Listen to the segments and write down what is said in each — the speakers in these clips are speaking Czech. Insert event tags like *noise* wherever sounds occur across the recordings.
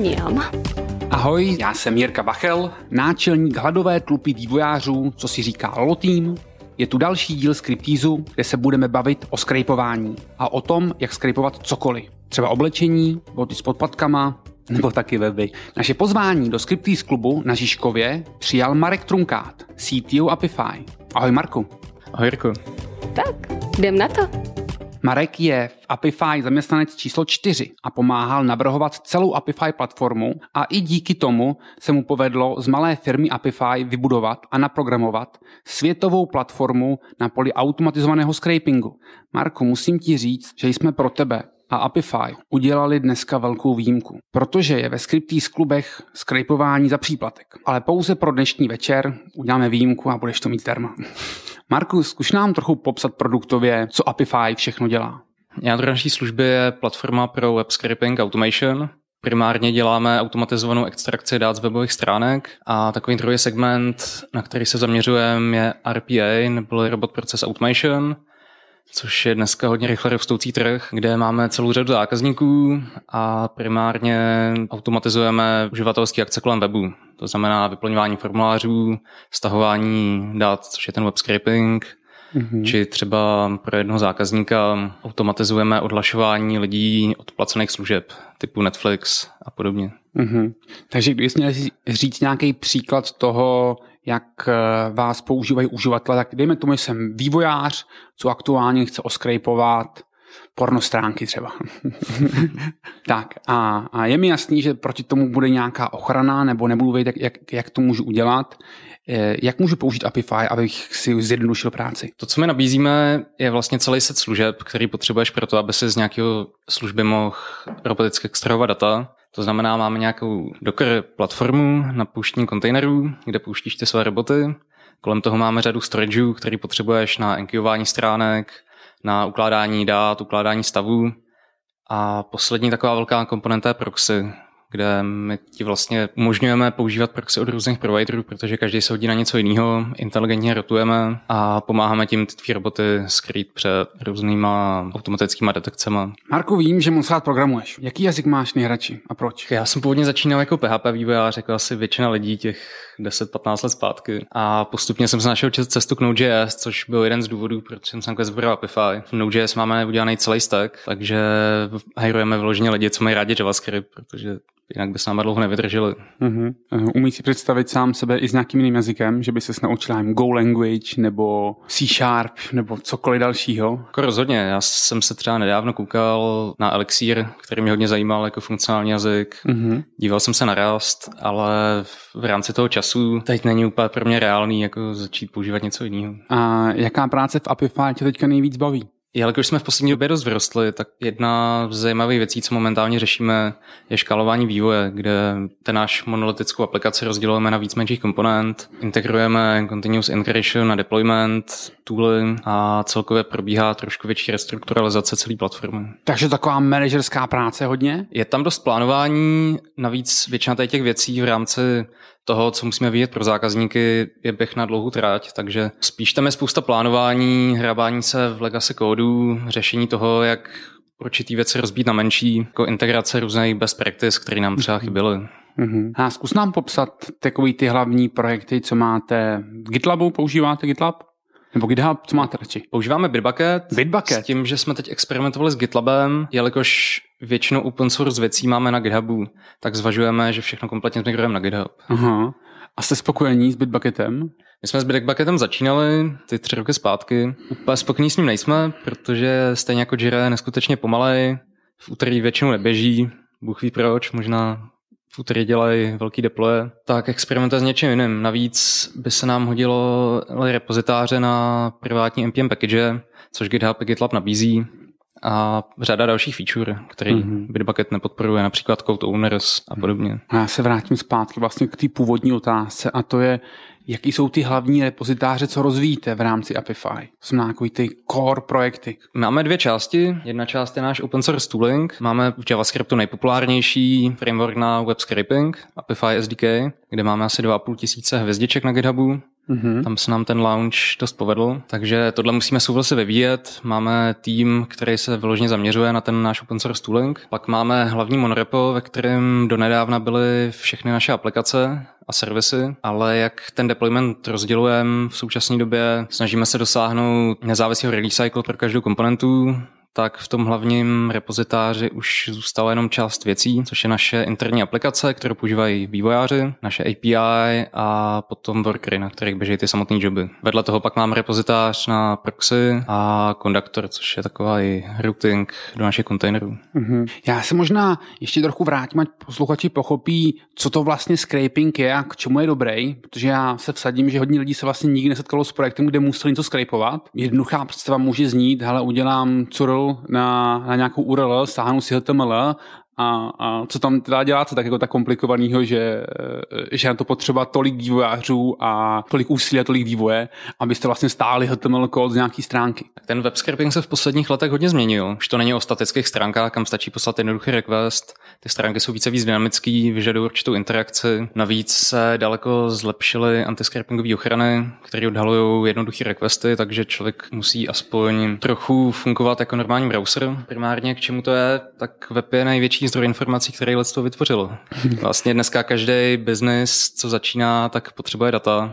Mniam. Ahoj, já jsem Jirka Bachel, náčelník hladové tlupy vývojářů, co si říká Lolo Team. Je tu další díl Scripteasu, kde se budeme bavit o skrejpování a o tom, jak skrejpovat cokoliv. Třeba oblečení, boty s podpadkama, nebo taky weby. Naše pozvání do Scriptease klubu na Žižkově přijal Marek Trunkát, CTO Apify. Ahoj Marku. Ahoj Jirko. Tak, jdem na to. Marek je v Apify zaměstnanec číslo 4 a pomáhal navrhovat celou Apify platformu a i díky tomu se mu povedlo z malé firmy Apify vybudovat a naprogramovat světovou platformu na poli automatizovaného scrapingu. Marku, musím ti říct, že jsme pro tebe a Apify udělali dneska velkou výjimku, protože je ve Scriptease klubech skrejpování za příplatek. Ale pouze pro dnešní večer uděláme výjimku a budeš to mít zdarma. *laughs* Marku, zkuš nám trochu popsat produktově, co Apify všechno dělá. Jádro naší služby je platforma pro web scraping automation. Primárně děláme automatizovanou extrakci dát z webových stránek a takový druhý segment, na který se zaměřujeme, je RPA, nebo Robot Process Automation, což je dneska hodně rychle rostoucí trh, kde máme celou řadu zákazníků a primárně automatizujeme uživatelské akce kolem webu. To znamená vyplňování formulářů, stahování dat, což je ten web scraping, mm-hmm. či třeba pro jednoho zákazníka automatizujeme odhlašování lidí od placených služeb typu Netflix a podobně. Mm-hmm. Takže když měl říct nějaký příklad toho, jak eh, vás používají uživatelé, tak dejme tomu, že jsem vývojář, co aktuálně chce oskrejpovat porno stránky třeba. *laughs* tak a, a je mi jasný, že proti tomu bude nějaká ochrana, nebo nebudu vědět, jak, jak, jak to můžu udělat. Eh, jak můžu použít Apify, abych si zjednodušil práci? To, co my nabízíme, je vlastně celý set služeb, který potřebuješ pro to, aby si z nějakého služby mohl roboticky extrahovat data. To znamená, máme nějakou Docker platformu na pouštění kontejnerů, kde pouštíš ty své roboty. Kolem toho máme řadu storageů, který potřebuješ na enkivování stránek, na ukládání dát, ukládání stavů. A poslední taková velká komponenta je proxy, kde my ti vlastně umožňujeme používat proxy od různých providerů, protože každý se hodí na něco jiného, inteligentně rotujeme a pomáháme tím ty tvý roboty skrýt před různýma automatickými detekcemi. Marku, vím, že moc rád programuješ. Jaký jazyk máš nejradši a proč? Já jsem původně začínal jako PHP vývojář, jako asi většina lidí těch 10-15 let zpátky. A postupně jsem se našel cestu k Node.js, což byl jeden z důvodů, proč jsem se vybral Apify. V Node.js máme udělaný celý stack, takže hajrujeme vyloženě lidi, co mají rádi JavaScript, protože jinak by s náma dlouho nevydrželi. Uh-huh. Umíš si představit sám sebe i s nějakým jiným jazykem, že by se naučil jim Go language nebo C Sharp nebo cokoliv dalšího? Jako rozhodně. Já jsem se třeba nedávno koukal na Elixir, který mě hodně zajímal jako funkcionální jazyk. Uh-huh. Díval jsem se na Rust, ale v rámci toho času teď není úplně pro mě reálný jako začít používat něco jiného. A jaká práce v Apify tě teďka nejvíc baví? Jelikož jsme v poslední době dost vyrostli, tak jedna z zajímavých věcí, co momentálně řešíme, je škálování vývoje, kde ten náš monolitickou aplikaci rozdělujeme na víc menších komponent, integrujeme continuous integration a deployment, tooly a celkově probíhá trošku větší restrukturalizace celé platformy. Takže taková manažerská práce hodně? Je tam dost plánování, navíc většina těch věcí v rámci toho, co musíme vidět pro zákazníky, je běh na dlouhou trať, takže spíš tam je spousta plánování, hrabání se v legacy kódu, řešení toho, jak určitý věci rozbít na menší, jako integrace různých best practice, které nám třeba chyběly. Mm-hmm. A zkus nám popsat takový ty hlavní projekty, co máte v GitLabu, používáte GitLab? Nebo GitHub, co máte radši? Používáme Bitbucket. Bitbucket. S tím, že jsme teď experimentovali s GitLabem, jelikož většinou open source věcí máme na GitHubu, tak zvažujeme, že všechno kompletně zmigrujeme na GitHub. Aha. A jste spokojení s Bitbucketem? My jsme s Bitbucketem začínali ty tři roky zpátky. Úplně spokojení s ním nejsme, protože stejně jako Jira je neskutečně pomalej, v úterý většinou neběží, Bůh ví proč, možná v úterý dělají velký deploye, tak experimentuje s něčím jiným. Navíc by se nám hodilo repozitáře na privátní NPM package, což GitHub a GitLab nabízí a řada dalších feature, který mm-hmm. Bitbucket nepodporuje, například Code Owners a podobně. Já se vrátím zpátky vlastně k té původní otázce a to je, jaký jsou ty hlavní repozitáře, co rozvíjíte v rámci Apify? To znamená ty core projekty. Máme dvě části. Jedna část je náš open source tooling. Máme v JavaScriptu nejpopulárnější framework na web scraping, Apify SDK, kde máme asi 2,5 tisíce hvězdiček na GitHubu Mm-hmm. Tam se nám ten launch dost povedl, takže tohle musíme souvisle vyvíjet. Máme tým, který se vyloženě zaměřuje na ten náš open source tooling. Pak máme hlavní monorepo, ve kterém donedávna byly všechny naše aplikace a servisy, ale jak ten deployment rozdělujeme v současné době, snažíme se dosáhnout nezávislého release cycle pro každou komponentu, tak v tom hlavním repozitáři už zůstala jenom část věcí, což je naše interní aplikace, kterou používají vývojáři, naše API a potom workery, na kterých běží ty samotné joby. Vedle toho pak máme repozitář na proxy a konduktor, což je takový routing do našich kontejnerů. Mm-hmm. Já se možná ještě trochu vrátím, ať posluchači pochopí, co to vlastně scraping je a k čemu je dobrý, protože já se vsadím, že hodně lidí se vlastně nikdy nesetkalo s projektem, kde museli něco scrapeovat. Jednoduchá představa může znít, hele, udělám curl na, na nějakou URL, stáhnu si HTML a, a co tam teda děláte tak jako tak komplikovaného, že, že na to potřeba tolik vývojářů a tolik úsilí a tolik vývoje, abyste vlastně stáli HTML kód z nějaký stránky. Ten web scraping se v posledních letech hodně změnil. Už to není o statických stránkách, kam stačí poslat jednoduchý request. Ty stránky jsou více víc dynamický, vyžadují určitou interakci. Navíc se daleko zlepšily antiscrapingové ochrany, které odhalují jednoduché requesty, takže člověk musí aspoň trochu fungovat jako normální browser. Primárně k čemu to je, tak web je největší zdroj informací, které lidstvo vytvořilo. Vlastně dneska každý biznis, co začíná, tak potřebuje data.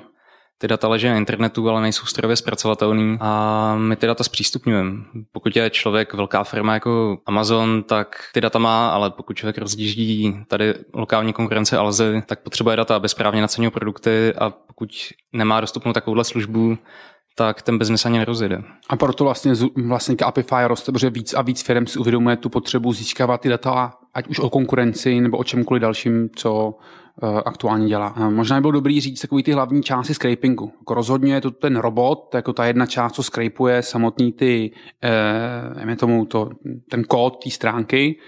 Ty data leží na internetu, ale nejsou strojově zpracovatelný a my ty data zpřístupňujeme. Pokud je člověk velká firma jako Amazon, tak ty data má, ale pokud člověk rozdíždí tady lokální konkurence Alzy, tak potřebuje data, aby správně nacenil produkty a pokud nemá dostupnou takovouhle službu, tak ten biznes ani nerozjede. A proto vlastně, vlastně Apify roste, protože víc a víc firm si uvědomuje tu potřebu získávat ty data, ať už o konkurenci nebo o čemkoliv dalším, co uh, aktuálně dělá. Uh, možná by bylo dobrý říct takový ty hlavní části scrapingu. Jako rozhodně je to ten robot, jako ta jedna část, co scrapeuje samotný ty, uh, tomu to, ten kód té stránky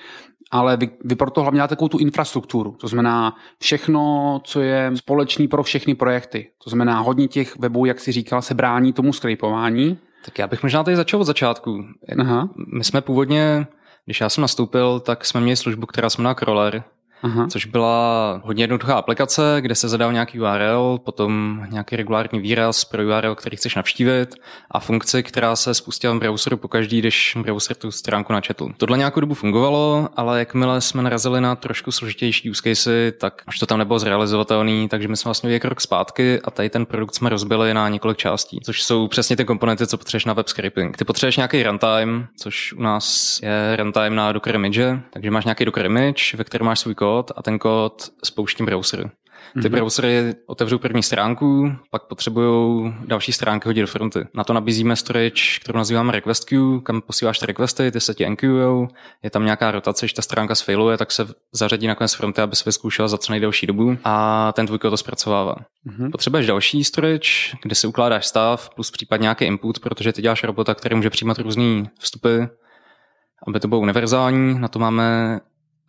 ale vy, vy proto hlavně máte takovou tu infrastrukturu. To znamená všechno, co je společný pro všechny projekty. To znamená hodně těch webů, jak si říkal, se brání tomu skrypování. Tak já bych možná tady začal od začátku. Aha. My jsme původně, když já jsem nastoupil, tak jsme měli službu, která se jmenuje Crawler, Aha. což byla hodně jednoduchá aplikace, kde se zadal nějaký URL, potom nějaký regulární výraz pro URL, který chceš navštívit a funkci, která se spustila v browseru pokaždý, když browser tu stránku načetl. Tohle nějakou dobu fungovalo, ale jakmile jsme narazili na trošku složitější use casey, tak už to tam nebylo zrealizovatelný, takže my jsme vlastně je krok zpátky a tady ten produkt jsme rozbili na několik částí, což jsou přesně ty komponenty, co potřebuješ na web scraping. Ty potřebuješ nějaký runtime, což u nás je runtime na Docker image, takže máš nějaký Docker image, ve kterém máš svůj kód a ten kód spouštím browsery. Ty mm-hmm. browsery otevřou první stránku, pak potřebují další stránky hodit do fronty. Na to nabízíme storage, kterou nazýváme request queue, kam posíláš ty requesty, ty se ti enqueují, je tam nějaká rotace, když ta stránka sfailuje, tak se zařadí nakonec fronty, aby se vyzkoušela za co nejdelší dobu a ten tvůj kód to zpracovává. Mm-hmm. Potřebuješ další storage, kde si ukládáš stav, plus případně nějaký input, protože ty děláš robota, který může přijímat různé vstupy, aby to bylo univerzální. Na to máme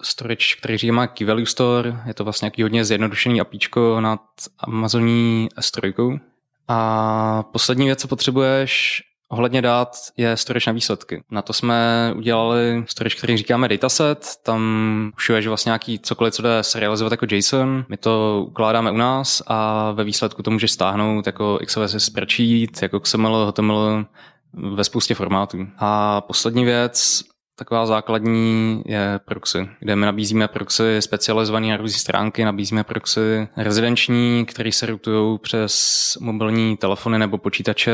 storage, který říkáme Key Value Store. Je to vlastně nějaký hodně zjednodušený apíčko nad Amazoní S3. A poslední věc, co potřebuješ ohledně dát, je storage na výsledky. Na to jsme udělali storage, který říkáme dataset. Tam ušuješ vlastně nějaký cokoliv, co jde serializovat jako JSON. My to ukládáme u nás a ve výsledku to můžeš stáhnout jako XLS spreadsheet, jako XML, HTML, ve spoustě formátů. A poslední věc, Taková základní je proxy, kde my nabízíme proxy specializované na různé stránky, nabízíme proxy rezidenční, které se rutují přes mobilní telefony nebo počítače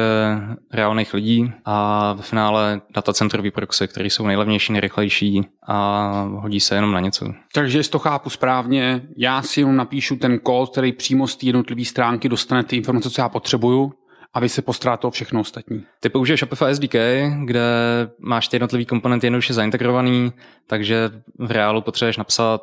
reálných lidí. A v finále datacentrový proxy, které jsou nejlevnější, nejrychlejší a hodí se jenom na něco. Takže jestli to chápu správně, já si jenom napíšu ten kód, který přímo z té jednotlivé stránky dostane ty informace, co já potřebuju a vy se postráte o všechno ostatní. Ty použiješ Shopify SDK, kde máš ty jednotlivý komponenty jednoduše zaintegrovaný, takže v reálu potřebuješ napsat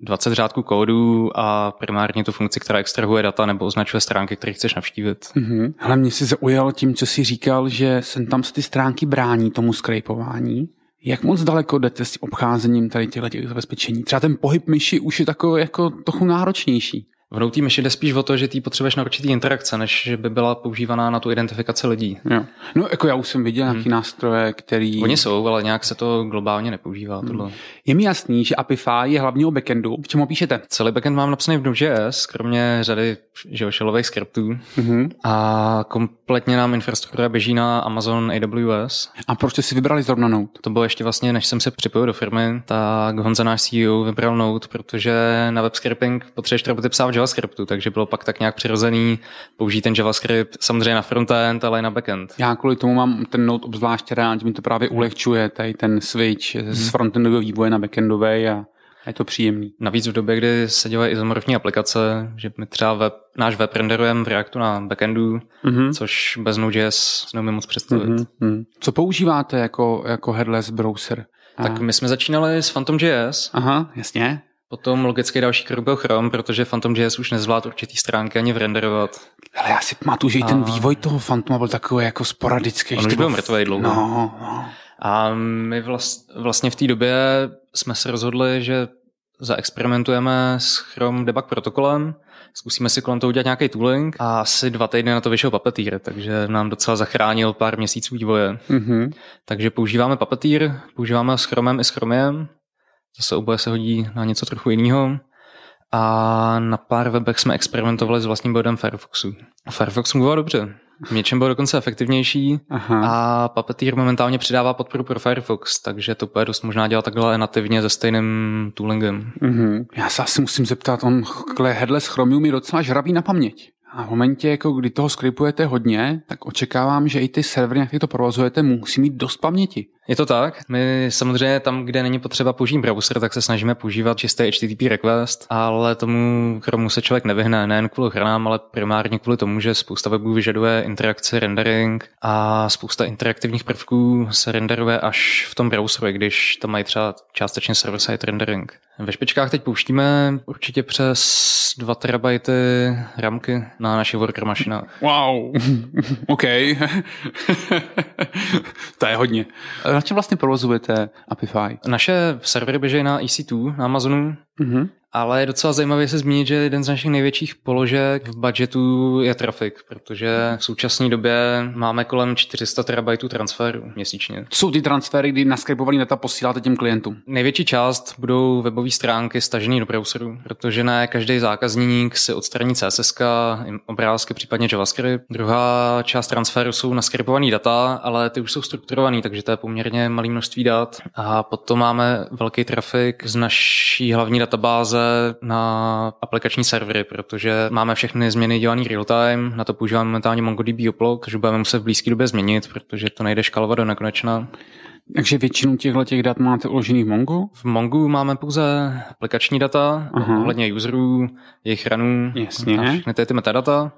20 řádků kódu a primárně tu funkci, která extrahuje data nebo označuje stránky, které chceš navštívit. Mm-hmm. Ale mě si zaujal tím, co jsi říkal, že sem tam se ty stránky brání tomu scrapování. Jak moc daleko jdete s obcházením tady těchto těch zabezpečení? Třeba ten pohyb myši už je takový jako trochu náročnější. V Noutý myši jde spíš o to, že ty potřebuješ na určitý interakce, než že by byla používaná na tu identifikaci lidí. Jo. No jako já už jsem viděl nějaký nástroje, který... Oni jsou, ale nějak se to globálně nepoužívá. Tohle. Je mi jasný, že Apify je hlavně o backendu. V čem ho píšete? Celý backend mám napsaný v Node.js, kromě řady že jo, shellových skriptů. Mhm. A kompletně nám infrastruktura běží na Amazon AWS. A proč jste si vybrali zrovna Node? To bylo ještě vlastně, než jsem se připojil do firmy, tak Honza náš CEO vybral Node, protože na web scraping potřebuješ roboty psát v JavaScriptu, takže bylo pak tak nějak přirozený použít ten JavaScript samozřejmě na frontend, ale i na backend. Já kvůli tomu mám ten Node obzvlášť rád, že mi to právě ulehčuje, tady ten switch z frontendového vývoje na backendové a je to příjemný. Navíc v době, kdy se dělají izomorfní aplikace, že my třeba web, náš web renderujeme v Reactu na backendu, mm-hmm. což bez Node.js neumím moc představit. Mm-hmm. Co používáte jako, jako headless browser? Tak my jsme začínali s Phantom.js. Aha, jasně. Potom logicky další krok byl Chrome, protože Phantom.js už nezvládl určitý stránky ani vrenderovat. Ale já si pamatuju, že i ten vývoj toho Phantoma byl takový jako sporadický. On už byl mrtvý dlouho. No, no. A my vlast, vlastně v té době jsme se rozhodli, že zaexperimentujeme s Chrome debug protokolem, zkusíme si kolem toho udělat nějaký tooling a asi dva týdny na to vyšel Puppeteer, takže nám docela zachránil pár měsíců vývoje. Mm-hmm. Takže používáme Puppeteer, používáme s Chromem i s Chromiem, zase oboje se hodí na něco trochu jiného. A na pár webech jsme experimentovali s vlastním bodem Firefoxu. A Firefox fungoval dobře. V něčem byl dokonce efektivnější Aha. a Puppeteer momentálně přidává podporu pro Firefox, takže to bude dost možná dělat takhle nativně se stejným toolingem. Mm-hmm. Já se asi musím zeptat, on headless Chromium je docela žravý na paměť. A v momentě, jako kdy toho skripujete hodně, tak očekávám, že i ty servery, na to provozujete, musí mít dost paměti. Je to tak. My samozřejmě tam, kde není potřeba použít browser, tak se snažíme používat čistý HTTP request, ale tomu kromu se člověk nevyhne nejen kvůli hranám, ale primárně kvůli tomu, že spousta webů vyžaduje interakci, rendering a spousta interaktivních prvků se renderuje až v tom browseru, když tam mají třeba částečně server-side rendering. Ve špičkách teď pouštíme určitě přes 2 terabajty ramky na našich worker mašinách. Wow, *laughs* OK. *laughs* to je hodně. Na čem vlastně provozujete Apify? Naše servery běží na EC2 na Amazonu. Mm-hmm. Ale je docela zajímavé se zmínit, že jeden z našich největších položek v budgetu je trafik, protože v současné době máme kolem 400 terabajtů transferu měsíčně. Co jsou ty transfery, kdy naskripovaný data posíláte těm klientům? Největší část budou webové stránky stažené do browseru, protože ne každý zákazník si odstraní CSS, obrázky, případně JavaScript. Druhá část transferu jsou naskripované data, ale ty už jsou strukturované, takže to je poměrně malé množství dat. A potom máme velký trafik z naší hlavní databáze na aplikační servery, protože máme všechny změny dělané real time, na to používáme momentálně MongoDB Uplog, což budeme muset v blízké době změnit, protože to nejde škalovat do nekonečna. Takže většinu těchto těch dat máte uložených v Mongo? V Mongu máme pouze aplikační data, ohledně userů, jejich ranů Jasně. všechny ty, ty metadata.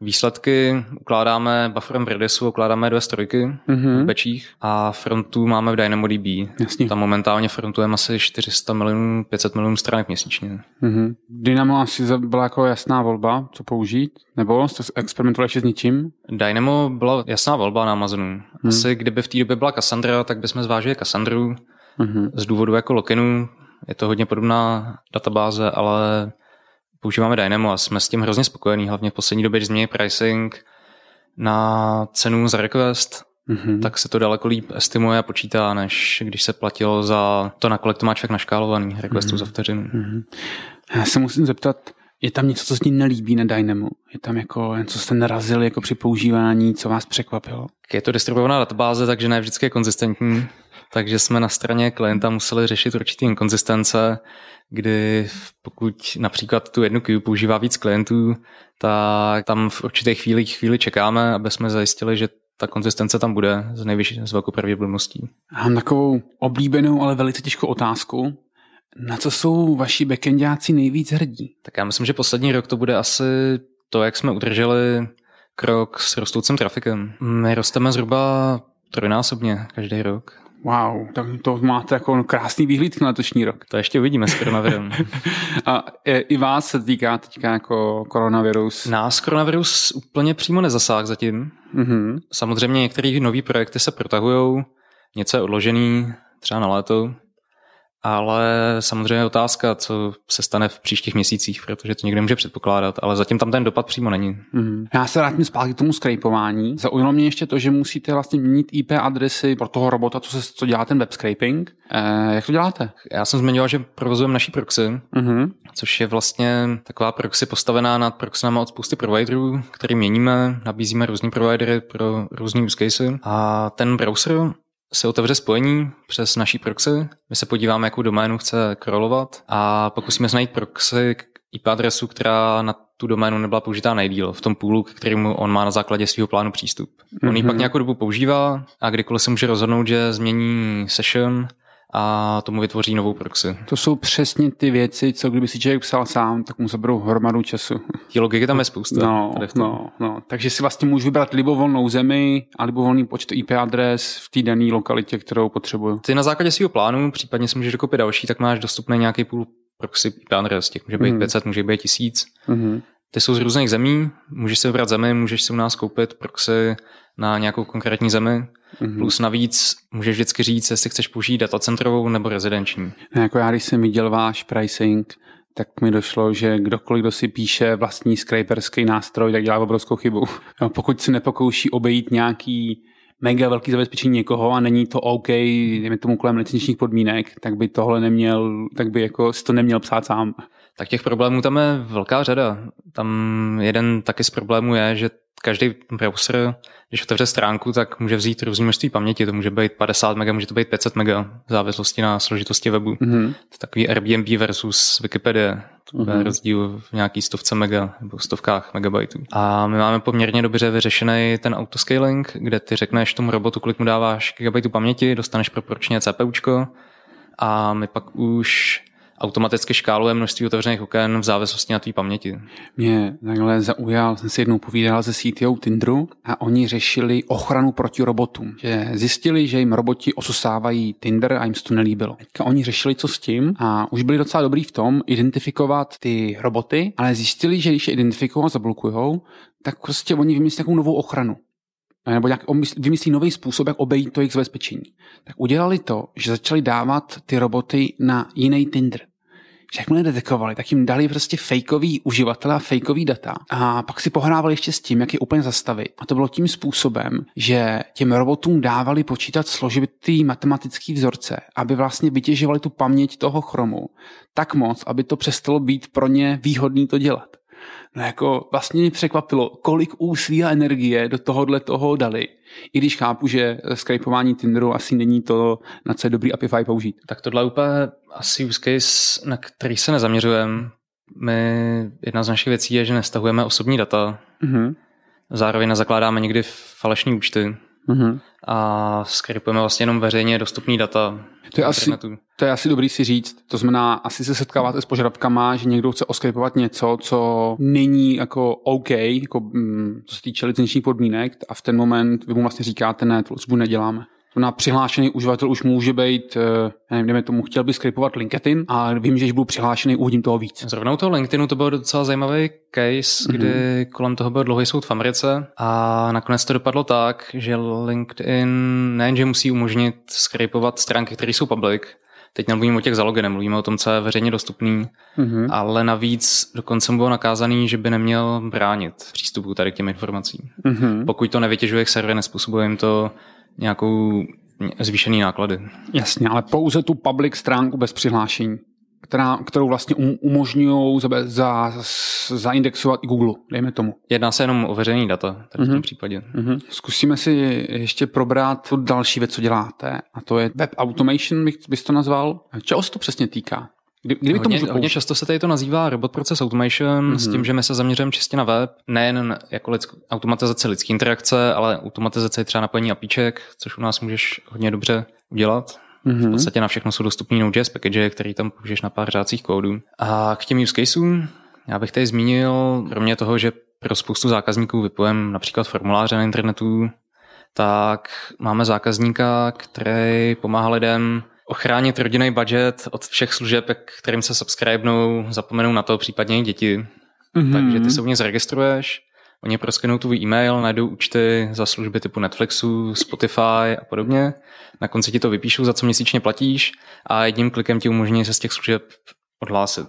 Výsledky ukládáme bufferem v Redisu, ukládáme do S3 mm-hmm. v bečích a frontu máme v DynamoDB. Jasně. Tam momentálně frontujeme asi 400 milionů, 500 milionů stránek měsíčně. Mm-hmm. Dynamo asi byla jako jasná volba, co použít? Nebo jste experimentovali ještě s něčím? Dynamo byla jasná volba na Amazonu. Hmm. Asi kdyby v té době byla Cassandra, tak bychom zvážili Cassandru. Mm-hmm. Z důvodu jako Lokinu je to hodně podobná databáze, ale používáme Dynamo a jsme s tím hrozně spokojení, hlavně v poslední době, když změní pricing na cenu za request, mm-hmm. tak se to daleko líp estimuje a počítá, než když se platilo za to, na kolik to má člověk naškálovaný requestů mm-hmm. za vteřinu. Mm-hmm. Já se musím zeptat, je tam něco, co se ti nelíbí na Dynamo? Je tam jako něco, jste narazili jako při používání, co vás překvapilo? Je to distribuovaná databáze, takže ne vždycky je konzistentní, takže jsme na straně klienta museli řešit určitý inkonzistence, kdy pokud například tu jednu queue používá víc klientů, tak tam v určité chvíli, chvíli čekáme, aby jsme zajistili, že ta konzistence tam bude z nejvyšší, z velkou pravděpodobností. Mám takovou oblíbenou, ale velice těžkou otázku. Na co jsou vaši backendáci nejvíc hrdí? Tak já myslím, že poslední rok to bude asi to, jak jsme udrželi krok s rostoucím trafikem. My rosteme zhruba trojnásobně každý rok. Wow, tak to máte jako krásný výhlíd na letošní rok. To ještě uvidíme s koronavirem. *laughs* A i vás se týká teďka jako koronavirus? Nás koronavirus úplně přímo nezasáhl zatím. Mm-hmm. Samozřejmě některé nové projekty se protahují, něco je odložený, třeba na léto, ale samozřejmě je otázka, co se stane v příštích měsících, protože to nikdo může předpokládat, ale zatím tam ten dopad přímo není. Mm. Já se vrátím zpátky k tomu scrapování. Zaujalo mě ještě to, že musíte vlastně měnit IP adresy pro toho robota, co, se, co dělá ten web scraping. Eh, jak to děláte? Já jsem zmiňoval, že provozujeme naší proxy, mm-hmm. což je vlastně taková proxy postavená nad proxynama od spousty providerů, který měníme, nabízíme různý providery pro různý use casey. A ten browser se otevře spojení přes naší proxy, my se podíváme, jakou doménu chce crawlovat a pokusíme se najít proxy IP adresu, která na tu doménu nebyla použitá nejdíl v tom půlu, k kterému on má na základě svého plánu přístup. On mm-hmm. ji pak mhm. nějakou dobu používá a kdykoliv se může rozhodnout, že změní session a tomu vytvoří novou proxy. To jsou přesně ty věci, co kdyby si člověk psal sám, tak mu zaberou hromadu času. Tí logiky tam je spousta. No, no, no, takže si vlastně můžu vybrat libovolnou zemi a libovolný počet IP adres v té dané lokalitě, kterou potřebuju. Ty na základě svého plánu, případně si můžeš dokopit další, tak máš dostupný nějaký půl proxy IP adres, těch může být mm. 500, může být 1000. Mm. Ty jsou z různých zemí, můžeš si vybrat zemi, můžeš si u nás koupit proxy na nějakou konkrétní zemi, mm-hmm. plus navíc můžeš vždycky říct, jestli chceš použít datacentrovou nebo rezidenční. No, jako já, když jsem viděl váš pricing, tak mi došlo, že kdokoliv, kdo si píše vlastní scraperský nástroj, tak dělá obrovskou chybu. *laughs* No, pokud se nepokouší obejít nějaký mega velký zabezpečení někoho a není to OK, dejme tomu kolem licenčních podmínek, tak by tohle neměl, tak by jako si to neměl psát sám. Tak těch problémů tam je velká řada. Tam jeden taky z problémů je, že každý browser, když otevře stránku, tak může vzít různé množství paměti. To může být 50 MB, může to být 500 MB, v závislosti na složitosti webu. Mm-hmm. To je takový Airbnb versus Wikipedia. To je mm-hmm. rozdíl v nějaký stovce mega nebo stovkách megabajtů. A my máme poměrně dobře vyřešený ten autoscaling, kde ty řekneš tomu robotu, kolik mu dáváš gigabajtů paměti, dostaneš proporčně CPUčko a my pak už automaticky škáluje množství otevřených oken v závislosti na tvý paměti. Mě takhle zaujal, jsem si jednou povídal se CTO Tinderu a oni řešili ochranu proti robotům. Že zjistili, že jim roboti osusávají Tinder a jim se to nelíbilo. Teďka oni řešili, co s tím a už byli docela dobrý v tom identifikovat ty roboty, ale zjistili, že když je identifikují a zablokujou, tak prostě oni vymyslí takovou novou ochranu nebo nějak vymyslí nový způsob, jak obejít to jejich zabezpečení. Tak udělali to, že začali dávat ty roboty na jiný Tinder. Že jakmile detekovali, tak jim dali prostě fejkový uživatele a fejkový data. A pak si pohrávali ještě s tím, jak je úplně zastavit. A to bylo tím způsobem, že těm robotům dávali počítat složitý matematický vzorce, aby vlastně vytěžovali tu paměť toho chromu tak moc, aby to přestalo být pro ně výhodný to dělat. No jako vlastně mě překvapilo, kolik úsilí a energie do tohohle toho dali. I když chápu, že skypování Tinderu asi není to, na co je dobrý Apify použít. Tak tohle je úplně asi use case, na který se nezaměřujeme. My, jedna z našich věcí je, že nestahujeme osobní data. Mm-hmm. Zároveň nezakládáme někdy falešní účty. Mm-hmm. A skrypujeme vlastně jenom veřejně dostupný data. To je, asi, to je asi dobrý si říct. To znamená, asi se setkáváte s požadavkama, že někdo chce oskrypovat něco, co není jako OK, jako, mm, co se týče licenčních podmínek a v ten moment vy mu vlastně říkáte, ne, to službu neděláme na přihlášený uživatel už může být, eh, nevím, dejme tomu, chtěl by skripovat LinkedIn a vím, že když budu přihlášený, uhodím toho víc. Zrovna u toho LinkedInu to byl docela zajímavý case, mm-hmm. kdy kolem toho byl dlouhý soud v Americe a nakonec to dopadlo tak, že LinkedIn nejenže musí umožnit skripovat stránky, které jsou public, Teď nemluvíme o těch zalogenech, mluvíme o tom, co je veřejně dostupný, mm-hmm. ale navíc dokonce mu bylo nakázaný, že by neměl bránit přístupu tady k těm informacím. Mm-hmm. Pokud to nevytěžuje k server, nespůsobuje jim to nějakou zvýšený náklady. Jasně, ale pouze tu public stránku bez přihlášení, která, kterou vlastně um, umožňují za, za, zaindexovat i Google, dejme tomu. Jedná se jenom o veřejný data tady mm-hmm. v tom mhm. případě. Mm-hmm. Zkusíme si ještě probrat tu další věc, co děláte, a to je web automation, bys to nazval. Čeho se to přesně týká? Kdy, kdyby hodně, to hodně často se tady to nazývá robot process automation mm-hmm. s tím, že my se zaměřujeme čistě na web, nejen jako lidsk, automatizace lidské interakce, ale automatizace třeba napojení apíček, což u nás můžeš hodně dobře udělat. Mm-hmm. V mhm. podstatě na všechno jsou dostupný Node.js package, který tam použiješ na pár řádcích kódů. A k těm use caseům, já bych tady zmínil, kromě toho, že pro spoustu zákazníků vypojem například formuláře na internetu, tak máme zákazníka, který pomáhá lidem ochránit rodinný budget od všech služeb, kterým se subscribenou, zapomenou na to, případně i děti. Mm-hmm. Takže ty se u mě zaregistruješ, Oni proskenou tvůj e-mail, najdou účty za služby typu Netflixu, Spotify a podobně. Na konci ti to vypíšou, za co měsíčně platíš a jedním klikem ti umožní se z těch služeb odhlásit.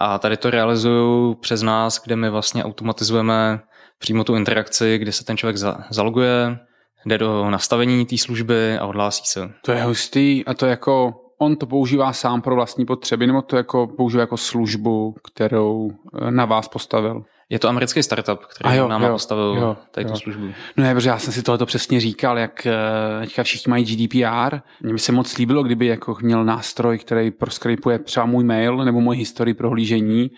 A tady to realizují přes nás, kde my vlastně automatizujeme přímo tu interakci, kdy se ten člověk zaloguje, jde do nastavení té služby a odhlásí se. To je hustý a to jako on to používá sám pro vlastní potřeby, nebo to jako používá jako službu, kterou eh, na vás postavil? Je to americký startup, který jo, nám jo, postavil jo, tady jo. tu službu. No ne, protože já jsem si tohoto přesně říkal, jak eh, teďka všichni mají GDPR. Mně by se moc líbilo, kdyby jako měl nástroj, který proskripuje třeba můj mail nebo moji historii prohlížení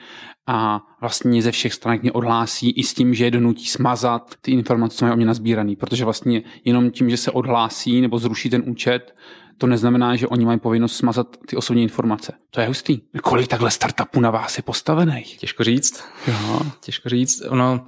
a vlastně ze všech stran mě odhlásí i s tím, že je donutí smazat ty informace, co mají o mě nazbíraný, protože vlastně jenom tím, že se odhlásí nebo zruší ten účet, to neznamená, že oni mají povinnost smazat ty osobní informace. To je hustý. Kolik takhle startupů na vás je postavených? Těžko říct. Jo. Těžko říct. Ono,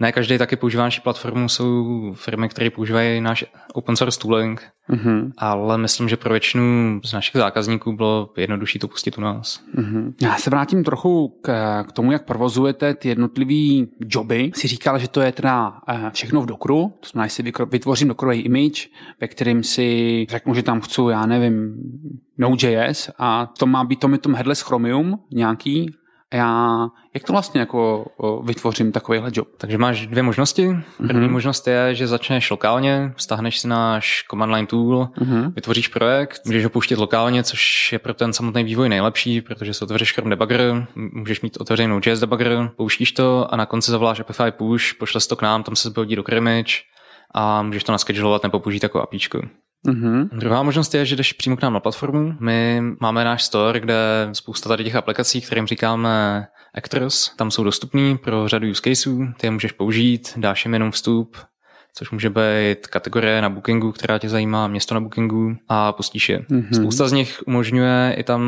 ne každý taky používá naši platformu, jsou firmy, které používají náš open source tooling, mm-hmm. ale myslím, že pro většinu z našich zákazníků bylo jednodušší to pustit u nás. Mm-hmm. Já se vrátím trochu k, k tomu, jak provozujete ty jednotlivé joby. Si říkal, že to je teda eh, všechno v dokru, to znamená, že si vytvořím dokrový image, ve kterým si řeknu, že tam chci, já nevím, Node.js a to má být to mi tom headless Chromium nějaký já, jak to vlastně jako vytvořím takovýhle job? Takže máš dvě možnosti. První mm-hmm. možnost je, že začneš lokálně, stáhneš si náš command line tool, mm-hmm. vytvoříš projekt, můžeš ho pouštět lokálně, což je pro ten samotný vývoj nejlepší, protože se otevřeš Chrome debugger, můžeš mít otevřenou JS debugger, pouštíš to a na konci zavoláš Apify push, pošleš to k nám, tam se zbudí do Crimage a můžeš to naschedulovat nebo použít jako APIčku. Mm-hmm. Druhá možnost je, že jdeš přímo k nám na platformu. My máme náš store, kde spousta tady těch aplikací, kterým říkáme Actors, tam jsou dostupný pro řadu use caseů, ty je můžeš použít, dáš jim jenom vstup, což může být kategorie na Bookingu, která tě zajímá, město na Bookingu a pustíš je. Mm-hmm. Spousta z nich umožňuje i tam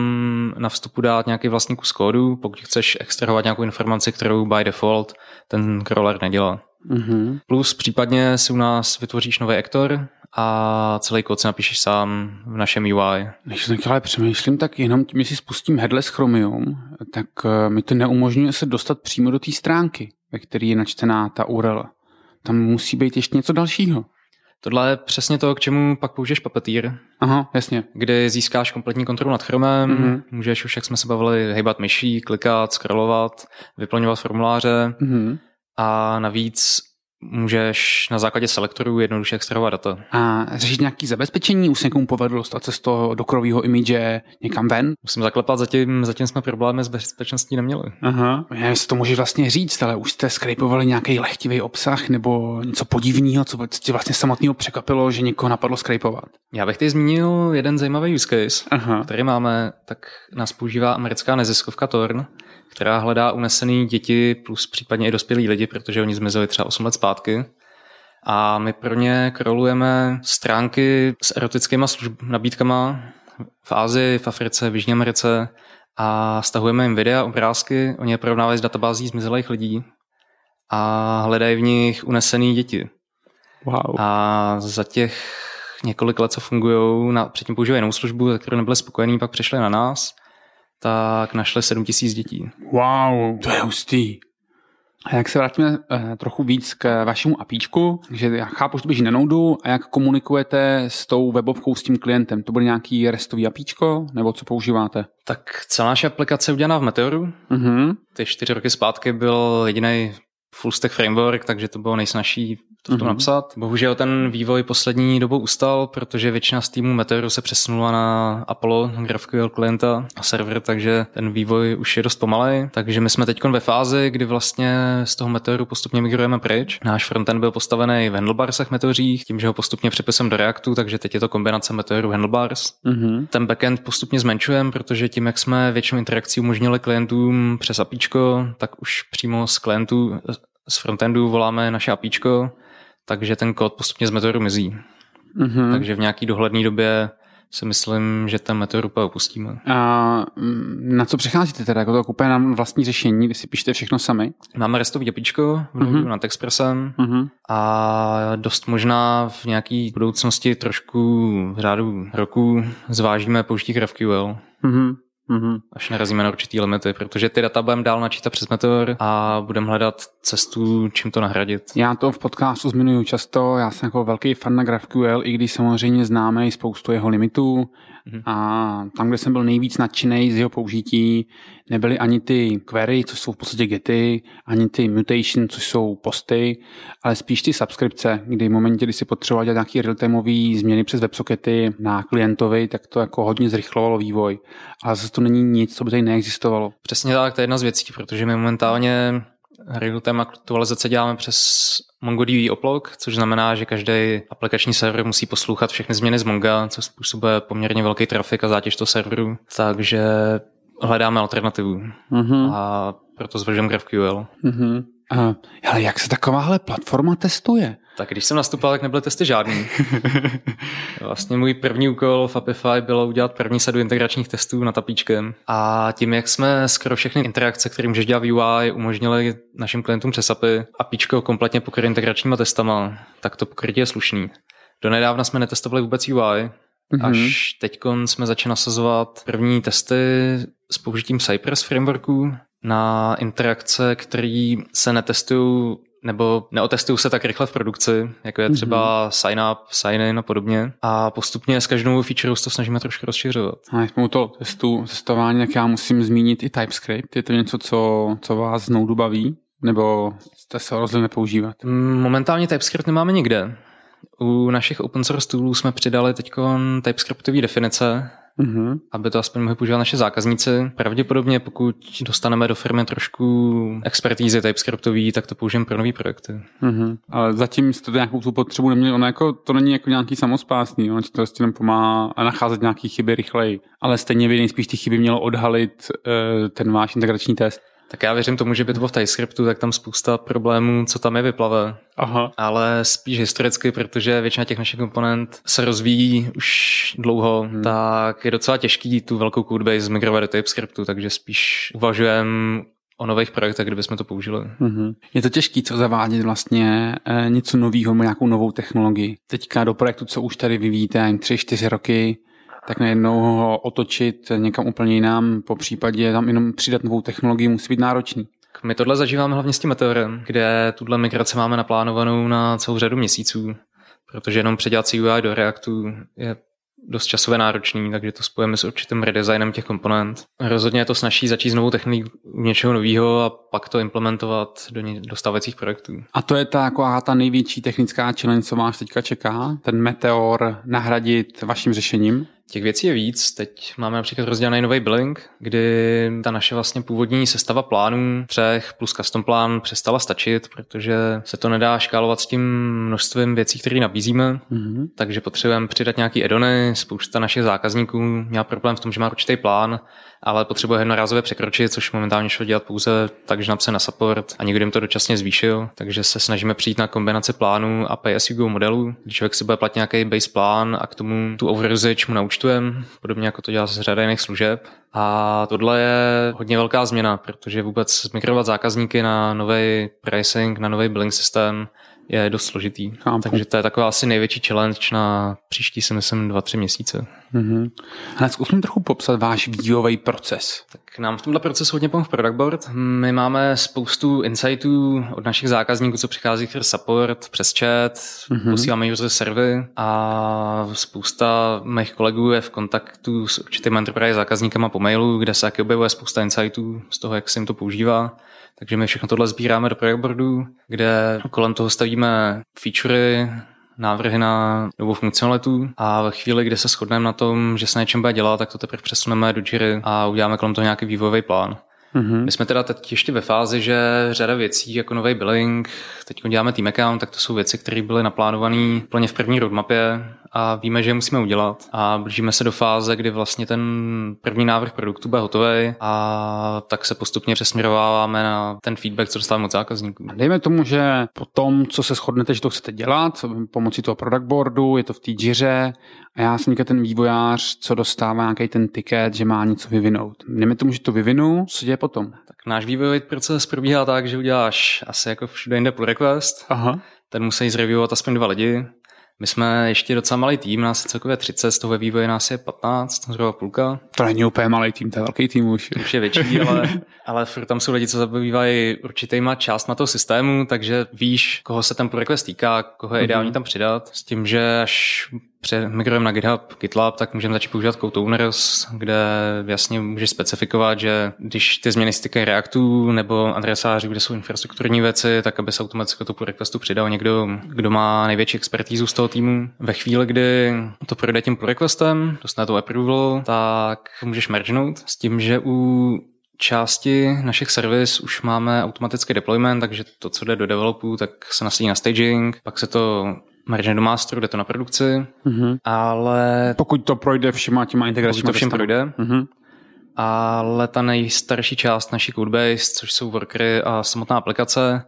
na vstupu dát nějaký vlastní kus kódu, pokud chceš extrahovat nějakou informaci, kterou by default ten crawler nedělá. Mm-hmm. Plus případně si u nás vytvoříš nový aktor a celý kód si napíšeš sám v našem UI. Když tak ale přemýšlím, tak jenom tím, si spustím Headless Chromium, tak eh, mi to neumožňuje se dostat přímo do té stránky, ve které je načtená ta URL. Tam musí být ještě něco dalšího. Tohle je přesně to, k čemu pak použiješ Puppeteer. Aha, jasně. Kdy získáš kompletní kontrolu nad Chromem, mm-hmm. můžeš už, jak jsme se bavili, hejbat myší, klikat, scrollovat, vyplňovat formuláře mm-hmm. a navíc můžeš na základě selektorů jednoduše extrahovat data. A řešit nějaký zabezpečení? Už se někomu povedlo dostat se z toho dokrového image někam ven? Musím zaklepat, zatím, zatím jsme problémy s bezpečností neměli. Aha. Já to můžeš vlastně říct, ale už jste skrypovali nějaký lehtivý obsah nebo něco podivného, co tě vlastně samotného překvapilo, že někoho napadlo skrypovat? Já bych teď zmínil jeden zajímavý use case, Aha. který máme, tak nás používá americká neziskovka Torn která hledá unesený děti plus případně i dospělí lidi, protože oni zmizeli třeba 8 let zpátky. A my pro ně krolujeme stránky s erotickými služb, nabídkama v Ázii, v Africe, v Jižní Americe a stahujeme jim videa, obrázky, oni je porovnávají s databází zmizelých lidí a hledají v nich unesený děti. Wow. A za těch několik let, co fungují, předtím používají jinou službu, za kterou nebyli spokojení, pak přišli na nás tak našli 7 tisíc dětí. Wow, to je hustý. A jak se vrátíme eh, trochu víc k vašemu apíčku, že já chápu, že to běží na Nodu a jak komunikujete s tou webovkou, s tím klientem? To bude nějaký restový apíčko, nebo co používáte? Tak celá naše aplikace je udělaná v Meteoru. Uh-huh. Ty čtyři roky zpátky byl jediný full stack framework, takže to bylo nejsnažší to v tom mm-hmm. napsat. Bohužel ten vývoj poslední dobou ustal, protože většina z týmu Meteoru se přesunula na Apollo, GraphQL klienta a server, takže ten vývoj už je dost pomalej. Takže my jsme teď ve fázi, kdy vlastně z toho Meteoru postupně migrujeme pryč. Náš frontend byl postavený v handlebarsech Meteořích, tím, že ho postupně přepisem do Reactu, takže teď je to kombinace Meteoru handlebars. Mm-hmm. Ten backend postupně zmenšujeme, protože tím, jak jsme většinu interakcí umožnili klientům přes APIčko, tak už přímo z klientů z frontendu voláme naše APIčko, takže ten kód postupně z Meteoru mizí. Mm-hmm. Takže v nějaký dohledné době si myslím, že ten Meteor úplně opustíme. A mm, na co přecházíte teda? Jako to úplně na vlastní řešení, vy si píšete všechno sami? Máme restový APIčko v mm-hmm. nad Expressem mm-hmm. a dost možná v nějaký budoucnosti trošku v řádu roku zvážíme použití GraphQL. Mm-hmm. Mm-hmm. až narazíme na určitý limity, protože ty data budeme dál načítat přes Meteor a budeme hledat cestu, čím to nahradit. Já to v podcastu zmiňuji často, já jsem jako velký fan na GraphQL, i když samozřejmě známe i spoustu jeho limitů, Mm-hmm. A tam, kde jsem byl nejvíc nadšený z jeho použití, nebyly ani ty query, co jsou v podstatě gety, ani ty mutation, což jsou posty, ale spíš ty subskripce, kdy v momentě, kdy si potřeboval dělat nějaký real-timeový změny přes WebSockety na klientovi, tak to jako hodně zrychlovalo vývoj. Ale zase to není nic, co by tady neexistovalo. Přesně tak, to je jedna z věcí, protože my momentálně real-time aktualizace děláme přes MongoDB oplog, což znamená, že každý aplikační server musí poslouchat všechny změny z Monga, co způsobuje poměrně velký trafik a zátěž toho serveru. Takže hledáme alternativu. Uh-huh. A proto zvažujeme GraphQL. Uh-huh. Uh, ale jak se takováhle platforma testuje? Tak když jsem nastupoval, tak nebyly testy žádný. *laughs* vlastně můj první úkol v Apify bylo udělat první sadu integračních testů na tapíčkem. A tím, jak jsme skoro všechny interakce, které můžeš dělat v UI, umožnili našim klientům přes API APIčko kompletně pokryt integračníma testama, tak to pokrytí je slušný. Do nedávna jsme netestovali vůbec UI, Mm-hmm. Až teď jsme začali nasazovat první testy s použitím Cypress frameworku na interakce, které se netestují nebo neotestují se tak rychle v produkci, jako je třeba mm-hmm. sign up, sign in a podobně. A postupně s každou feature to snažíme trošku rozšiřovat. A jsme u toho testu, testování, tak já musím zmínit i TypeScript. Je to něco, co, co vás z Node baví? Nebo jste se rozhodli nepoužívat? Mm, momentálně TypeScript nemáme nikde. U našich open source toolů jsme přidali teď TypeScriptové definice, mm-hmm. aby to aspoň mohli používat naše zákazníci. Pravděpodobně, pokud dostaneme do firmy trošku expertízy TypeScriptový, tak to použijeme pro nové projekty. Mm-hmm. Ale zatím jste to nějakou tu potřebu neměli, ono jako, to není jako nějaký samospásný, ono to prostě jenom pomáhá a nacházet nějaké chyby rychleji. Ale stejně by nejspíš ty chyby mělo odhalit uh, ten váš integrační test. Tak já věřím tomu, že by to bylo v TypeScriptu, tak tam spousta problémů, co tam je, vyplave. Aha. Ale spíš historicky, protože většina těch našich komponent se rozvíjí už dlouho, hmm. tak je docela těžký tu velkou codebase migrovat do TypeScriptu, takže spíš uvažujeme o nových projektech, kde bychom to použili. Mm-hmm. Je to těžké, co zavádět vlastně e, něco nového, nějakou novou technologii. Teďka do projektu, co už tady vyvíjíte, tři, čtyři roky, tak najednou ho otočit někam úplně jinam, po případě tam jenom přidat novou technologii musí být náročný. My tohle zažíváme hlavně s tím Meteorem, kde tuhle migraci máme naplánovanou na celou řadu měsíců, protože jenom předělat CUI do Reactu je dost časově náročný, takže to spojíme s určitým redesignem těch komponent. Rozhodně je to snaží začít s novou technikou něčeho nového a pak to implementovat do, ně, do stávajících projektů. A to je ta, jako ta největší technická challenge, co vás teďka čeká? Ten Meteor nahradit vaším řešením? Těch věcí je víc. Teď máme například rozdělený nový billing, kdy ta naše vlastně původní sestava plánů třech plus custom plán přestala stačit, protože se to nedá škálovat s tím množstvím věcí, které nabízíme. Mm-hmm. Takže potřebujeme přidat nějaký edony. Spousta našich zákazníků měla problém v tom, že má určitý plán ale potřebuje jednorázově překročit, což momentálně šlo dělat pouze tak, že napsat na support a někdo jim to dočasně zvýšil, takže se snažíme přijít na kombinaci plánů a pay as you go modelu, kdy člověk si bude platit nějaký base plán a k tomu tu overusage mu naučtujeme, podobně jako to dělá z řada jiných služeb. A tohle je hodně velká změna, protože vůbec migrovat zákazníky na nový pricing, na nový billing systém je dost složitý. Chápu. Takže to je taková asi největší challenge na příští, si myslím, dva, tři měsíce. Mm-hmm. Ale zkusím trochu popsat váš vývojový proces. Tak nám v tomhle procesu hodně pomohl Product Board. My máme spoustu insightů od našich zákazníků, co přichází přes support, přes chat, mm-hmm. posíláme user servy a spousta mých kolegů je v kontaktu s určitými enterprise zákazníkama po mailu, kde se objevuje spousta insightů z toho, jak se jim to používá. Takže my všechno tohle sbíráme do projektboardu, kde kolem toho stavíme featurey, návrhy na novou funkcionalitu a ve chvíli, kdy se shodneme na tom, že se něčem bude dělat, tak to teprve přesuneme do Jiry a uděláme kolem toho nějaký vývojový plán. Mm-hmm. My jsme teda teď ještě ve fázi, že řada věcí jako nový billing, teď děláme team account, tak to jsou věci, které byly naplánované plně v první roadmapě a víme, že je musíme udělat. A blížíme se do fáze, kdy vlastně ten první návrh produktu bude hotový a tak se postupně přesměrováváme na ten feedback, co dostáváme od zákazníků. Dejme tomu, že po tom, co se shodnete, že to chcete dělat, pomocí toho product boardu, je to v té džiře a já jsem ten vývojář, co dostává nějaký ten ticket, že má něco vyvinout. Dejme tomu, že to vyvinu, co děje potom? Tak náš vývojový proces probíhá tak, že uděláš asi jako všude jinde pull request, Aha. ten musí zreviewovat aspoň dva lidi, My jsme ještě docela malý tým, nás je celkově 30, z toho ve vývoji nás je 15, zhruba půlka. To není úplně malý tým, to je velký tým už. Už je větší, *laughs* ale, ale furt tam jsou lidi, co zabývají určitýma částma toho systému, takže víš, koho se ten projekt týká, koho je mm-hmm. ideální tam přidat, s tím, že až přemigrujeme na GitHub, GitLab, tak můžeme začít používat Containers, kde jasně můžeš specifikovat, že když ty změny stykají Reactu nebo adresářů, kde jsou infrastrukturní věci, tak aby se automaticky to pull requestu přidal někdo, kdo má největší expertízu z toho týmu. Ve chvíli, kdy to projde tím pull requestem, dostane to approval, tak můžeš mergenout s tím, že u části našich servis už máme automatický deployment, takže to, co jde do developu, tak se nasadí na staging, pak se to marže do masteru, jde to na produkci, mm-hmm. ale... Pokud to projde všema těma integračními Pokud to všem projde, mm-hmm. ale ta nejstarší část naší codebase, což jsou workery a samotná aplikace,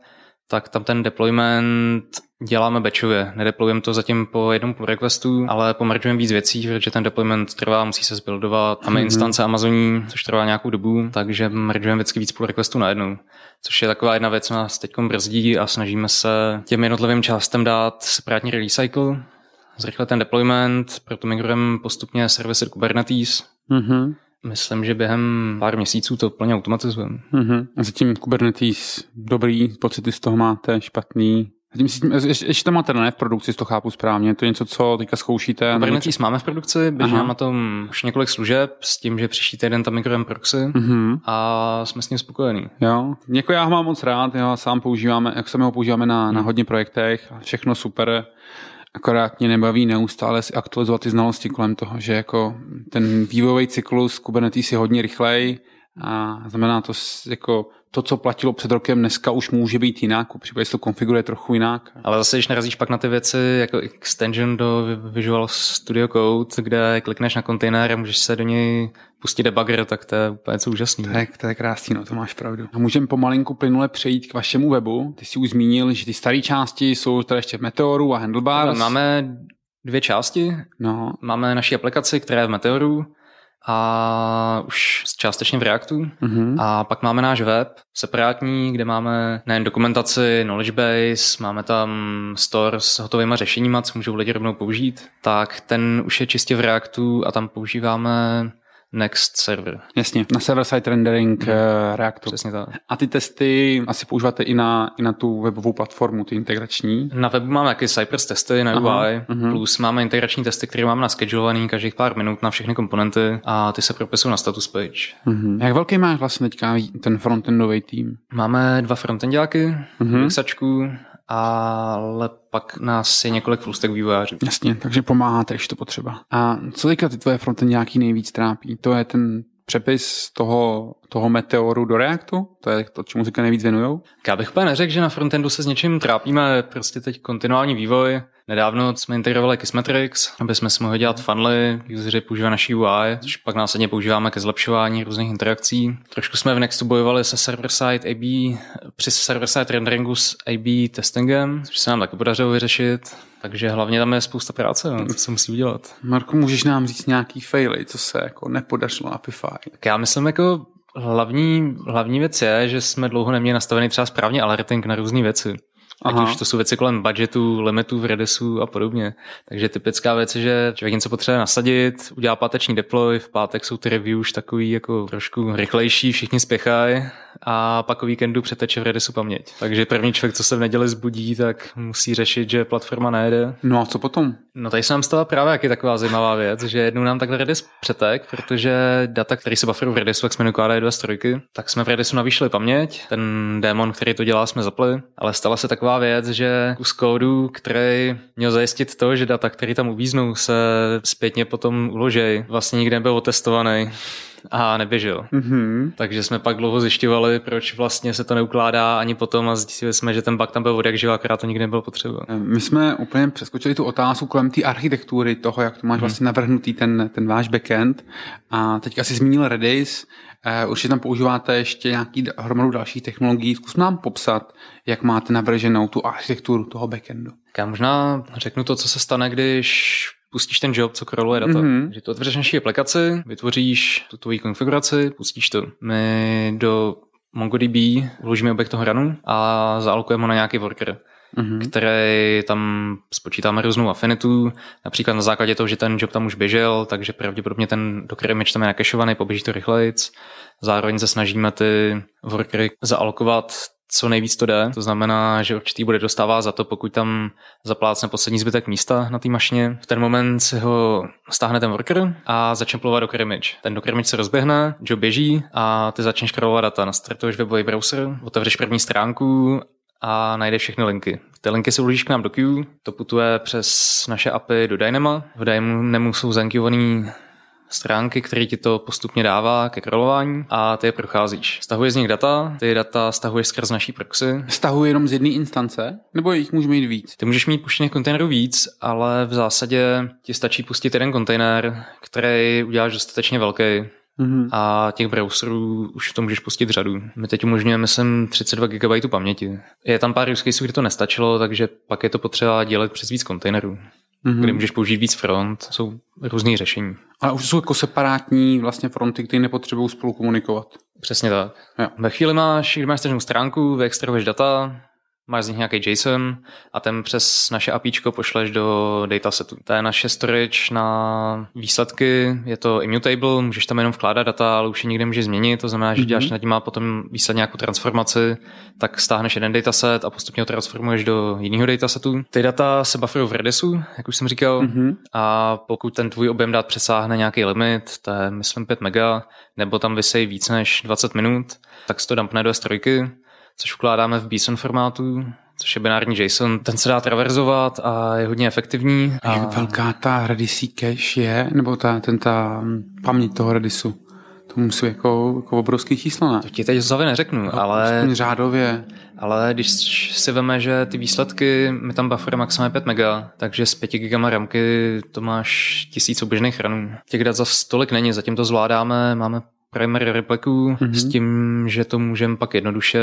tak tam ten deployment děláme batchově. Nedeployujeme to zatím po jednom pull requestu, ale pomergujeme víc věcí, protože ten deployment trvá, musí se zbuildovat. Máme mm-hmm. instance Amazoní, což trvá nějakou dobu, takže mergujeme vždycky víc pull requestů najednou. Což je taková jedna věc, co nás teď brzdí a snažíme se těm jednotlivým částem dát separátní release cycle, zrychlit ten deployment, proto migrujeme postupně servisy do Kubernetes. Mm-hmm. Myslím, že během pár měsíců to plně automatizujeme. Mm-hmm. A zatím Kubernetes dobrý, pocity z toho máte, špatný? Zatím si, ještě, ještě to máte ne v produkci, to chápu správně, to je něco, co teďka zkoušíte. Kubernetes máme v produkci, běžíme na tom už několik služeb s tím, že příští týden tam migrujeme proxy mm-hmm. a jsme s ním spokojení. Jo, Něko já ho mám moc rád, já sám používáme, jak se ho používáme na, na hodně projektech, všechno super, akorát mě nebaví neustále si aktualizovat ty znalosti kolem toho, že jako ten vývojový cyklus Kubernetes je hodně rychlej a znamená to jako to, co platilo před rokem, dneska už může být jinak, případě se to konfiguruje trochu jinak. Ale zase, když narazíš pak na ty věci jako extension do Visual Studio Code, kde klikneš na kontejner a můžeš se do něj pustit debugger, tak to je úplně co úžasný. To je, to je krásný, no to máš pravdu. A můžeme pomalinku plynule přejít k vašemu webu. Ty jsi už zmínil, že ty staré části jsou tady ještě v Meteoru a Handlebars. Máme dvě části. No. Máme naši aplikaci, která je v Meteoru a už částečně v Reactu. Mm-hmm. A pak máme náš web separátní, kde máme nejen dokumentaci, knowledge base, máme tam store s hotovými řešeníma, co můžou lidi rovnou použít, tak ten už je čistě v Reactu a tam používáme Next server. Jasně, na server-side rendering hmm. Reactu. Přesně tak. A ty testy asi používáte i na, i na tu webovou platformu, ty integrační? Na webu máme jaký Cypress testy na UI, Aha, uh-huh. plus máme integrační testy, které máme naschedulovaný každých pár minut na všechny komponenty a ty se propisují na status page. Uh-huh. Jak velký máš vlastně teďka ten frontendový tým? Máme dva frontendáky, uh-huh ale pak nás je několik flustek vývojářů. Jasně, takže pomáháte, když to potřeba. A co teďka ty tvoje fronty nějaký nejvíc trápí? To je ten přepis toho, toho meteoru do Reactu? To je to, čemu se nejvíc věnujou? Já bych úplně neřekl, že na frontendu se s něčím trápíme, prostě teď kontinuální vývoj, Nedávno jsme integrovali Kismetrix, aby jsme si mohli dělat funly, useři používají naší UI, což pak následně používáme ke zlepšování různých interakcí. Trošku jsme v Nextu bojovali se server-side AB, při server-side renderingu s AB testingem, což se nám taky podařilo vyřešit. Takže hlavně tam je spousta práce, no, co se musí udělat. Marku, můžeš nám říct nějaký faily, co se jako nepodařilo Apify? Tak já myslím jako hlavní, hlavní věc je, že jsme dlouho neměli nastavený třeba správně alerting na různé věci. Ať Aha. už to jsou věci kolem budgetu, limitů v Redisu a podobně. Takže typická věc je, že člověk něco potřebuje nasadit, udělá páteční deploy, v pátek jsou ty review už takový jako trošku rychlejší, všichni spěchají a pak o víkendu přeteče v Redisu paměť. Takže první člověk, co se v neděli zbudí, tak musí řešit, že platforma nejede. No a co potom? No tady se nám stala právě jaký taková zajímavá věc, že jednou nám takhle Redis přetek, protože data, který se bufferují v Redisu, jak jsme dokládají dva strojky, tak jsme v Redisu navýšili paměť, ten démon, který to dělá, jsme zapli, ale stala se taková věc, že kus kódu, který měl zajistit to, že data, které tam uvíznou, se zpětně potom uložej, vlastně nikdy nebyl otestovaný a neběžel. Mm-hmm. Takže jsme pak dlouho zjišťovali, proč vlastně se to neukládá ani potom a zjistili jsme, že ten bug tam byl od jak živa, akorát to nikdy nebylo potřeba. My jsme úplně přeskočili tu otázku kolem té architektury, toho, jak to máš mm-hmm. vlastně navrhnutý ten, ten váš backend a teďka si zmínil Redis, určitě tam používáte ještě nějaký hromadu dalších technologií. Zkus nám popsat, jak máte navrženou tu architekturu toho backendu. Já možná řeknu to, co se stane, když pustíš ten job, co kroluje data. Mm-hmm. Že to otevřeš naší aplikaci, vytvoříš tu tvoji konfiguraci, pustíš to. My do MongoDB uložíme objekt toho ranu a zaalokujeme ho na nějaký worker. Mm-hmm. který tam spočítáme různou afinitu, například na základě toho, že ten job tam už běžel, takže pravděpodobně ten Docker image tam je nakešovaný, poběží to rychlejc. Zároveň se snažíme ty workery zaalokovat co nejvíc to jde. To znamená, že určitý bude dostává za to, pokud tam zaplácne poslední zbytek místa na té mašině. V ten moment si ho stáhne ten worker a začne plovat do image. Ten do image se rozběhne, job běží a ty začneš krolovat data. Nastartuješ webový browser, otevřeš první stránku a najdeš všechny linky. Ty linky si uložíš k nám do queue, to putuje přes naše API do Dynama. V Dynamo jsou zankivovaný stránky, které ti to postupně dává ke králování a ty je procházíš. Stahuješ z nich data, ty data stahuješ skrz naší proxy. Stahuje jenom z jedné instance? Nebo jich můžeme mít víc? Ty můžeš mít puštěných kontejnerů víc, ale v zásadě ti stačí pustit jeden kontejner, který uděláš dostatečně velký, Mm-hmm. A těch browserů už to můžeš pustit řadu. My teď umožňujeme, myslím, 32 GB paměti. Je tam pár use kde to nestačilo, takže pak je to potřeba dělat přes víc kontejnerů mm-hmm. kde můžeš použít víc front, jsou různé řešení. Ale už jsou jako separátní vlastně fronty, které nepotřebují spolu komunikovat. Přesně tak. Jo. Ve chvíli máš, když máš stránku, vyextrahuješ data, máš z nich nějaký JSON a ten přes naše APIčko pošleš do datasetu. To je naše storage na výsledky, je to immutable, můžeš tam jenom vkládat data, ale už je nikde můžeš změnit, to znamená, že mm-hmm. děláš nad tím a potom výsledně nějakou transformaci, tak stáhneš jeden dataset a postupně ho transformuješ do jiného datasetu. Ty data se bufferují v Redisu, jak už jsem říkal, mm-hmm. a pokud ten tvůj objem dat přesáhne nějaký limit, to je myslím 5 mega, nebo tam vysej víc než 20 minut, tak se to dumpne do S3 což vkládáme v BSON formátu, což je binární JSON. Ten se dá traverzovat a je hodně efektivní. A jak velká ta Redis cache je, nebo ta, ten, ta paměť toho Redisu? To musí jako, jako obrovský číslo, ne? To ti teď zase neřeknu, no, ale... řádově. Ale když si veme, že ty výsledky, my tam buffer maximálně 5 mega, takže s 5 gigama ramky to máš tisíc oběžných ranů. Těch dat za tolik není, zatím to zvládáme, máme primary repliku mm-hmm. s tím, že to můžeme pak jednoduše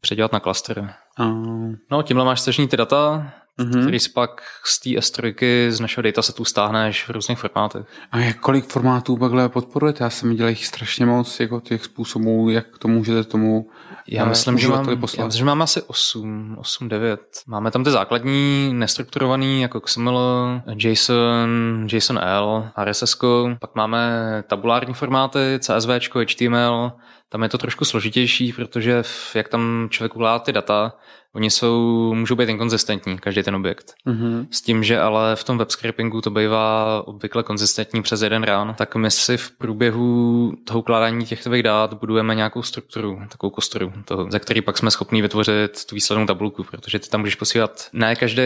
předělat na klastr. Uh. No, tímhle máš stažní ty data, mm-hmm. který si pak z té S3 z našeho datasetu stáhneš v různých formátech. A jak kolik formátů takhle podporujete? Já jsem viděl jich strašně moc, jako těch způsobů, jak to můžete tomu já eh, myslím, že, mám, poslat. já myslím, že máme asi 8, 8, 9. Máme tam ty základní, nestrukturovaný, jako XML, JSON, JSON-L, RSS, pak máme tabulární formáty, CSV, HTML, tam je to trošku složitější, protože jak tam člověk ukládá ty data, Oni jsou, můžou být inkonzistentní, každý ten objekt. Mm-hmm. S tím, že ale v tom web scrapingu to bývá obvykle konzistentní přes jeden rán, tak my si v průběhu toho ukládání těchto dát budujeme nějakou strukturu, takovou kostru, toho, za který pak jsme schopni vytvořit tu výslednou tabulku, protože ty tam můžeš posílat. Ne každý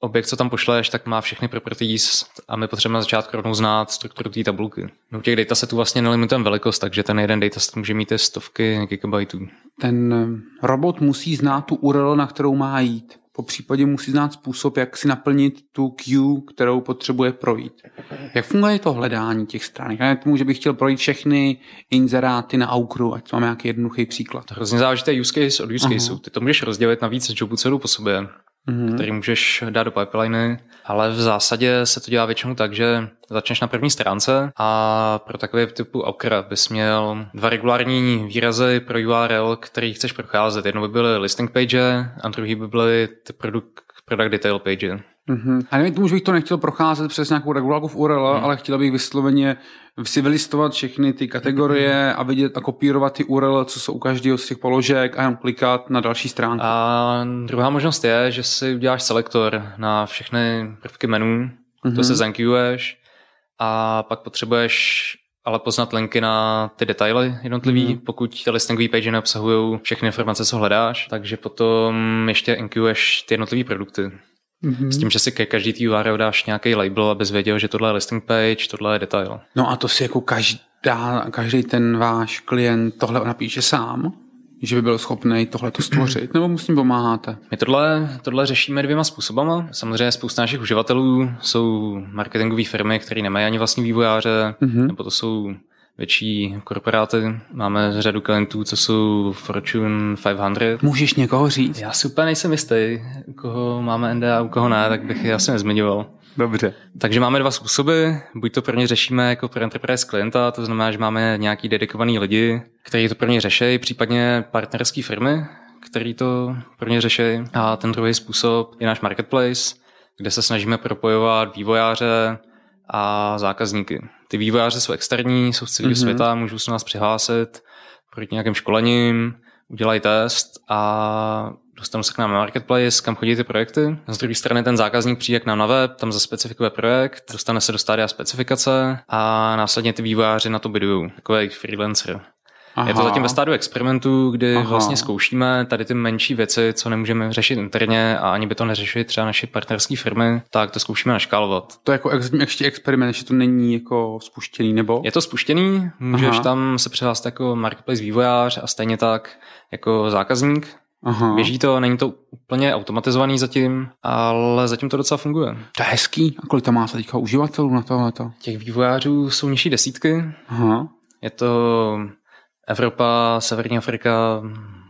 objekt, co tam pošleš, tak má všechny properties a my potřebujeme na začátku rovnou znát strukturu té tabulky. U těch datasetů vlastně nelimitujeme velikost, takže ten jeden dataset může mít stovky gigabajtů. Ten robot musí znát tu URL, na kterou má jít. Po případě musí znát způsob, jak si naplnit tu queue, kterou potřebuje projít. Jak funguje to hledání těch stránek? Já tomu, že bych chtěl projít všechny inzeráty na Aukru, ať mám nějaký jednoduchý příklad. Hrozně záleží to use case od use caseu. Ty to můžeš rozdělit na víc jobů celou po sobě, uh-huh. který můžeš dát do pipeliny, ale v zásadě se to dělá většinou tak, že začneš na první stránce a pro takový typu Aukra bys měl dva regulární výrazy pro URL, který chceš procházet. Jedno by byly listing page a druhý by byly ty product, product detail page. Mm-hmm. A nevím tomu, že bych to nechtěl procházet přes nějakou regulárku v URL, mm. ale chtěl bych vysloveně si vylistovat všechny ty kategorie mm. a vidět a kopírovat ty URL, co jsou u každého z těch položek a jenom klikat na další stránku. A druhá možnost je, že si uděláš selektor na všechny prvky menu, mm-hmm. to se zankuješ a pak potřebuješ ale poznat linky na ty detaily jednotlivý, mm. pokud ty listingové page neobsahují všechny informace, co hledáš, takže potom ještě inkuješ ty jednotlivé produkty. Mm-hmm. S tím, že si ke každý tý URL dáš nějaký label, abys věděl, že tohle je listing page, tohle je detail. No a to si jako každá, každý ten váš klient tohle napíše sám? že by byl schopný tohle to stvořit, nebo mu s tím pomáháte? My tohle, tohle řešíme dvěma způsobama. Samozřejmě spousta našich uživatelů jsou marketingové firmy, které nemají ani vlastní vývojáře, mm-hmm. nebo to jsou větší korporáty. Máme řadu klientů, co jsou Fortune 500. Můžeš někoho říct? Já si úplně nejsem jistý, u koho máme NDA, u koho ne, tak bych je asi nezmiňoval. Dobře. Takže máme dva způsoby. Buď to prvně řešíme jako pro enterprise klienta, to znamená, že máme nějaký dedikovaný lidi, kteří to prvně řeší, případně partnerské firmy, který to pro ně řeší. A ten druhý způsob je náš marketplace, kde se snažíme propojovat vývojáře a zákazníky. Ty vývojáře jsou externí, jsou z celého mm-hmm. světa, můžou se nás přihlásit projít nějakým školením, udělají test a dostanu se k nám na marketplace, kam chodí ty projekty. Z druhé strany ten zákazník přijde k nám na web, tam zaspecifikuje projekt, dostane se do stádia specifikace a následně ty vývojáři na to bidují, takový freelancer. Aha. Je to zatím ve stádiu experimentu, kdy Aha. vlastně zkoušíme tady ty menší věci, co nemůžeme řešit interně a ani by to neřešili třeba naše partnerské firmy, tak to zkoušíme naškálovat. To je jako ještě experiment, že to není jako spuštěný, nebo? Je to spuštěný, můžeš Aha. tam se přihlásit jako marketplace vývojář a stejně tak jako zákazník. Aha. Běží to, není to úplně automatizovaný zatím, ale zatím to docela funguje. To je hezký. A kolik tam má se teďka uživatelů na tohleto? Těch vývojářů jsou nižší desítky. Aha. Je to Evropa, Severní Afrika,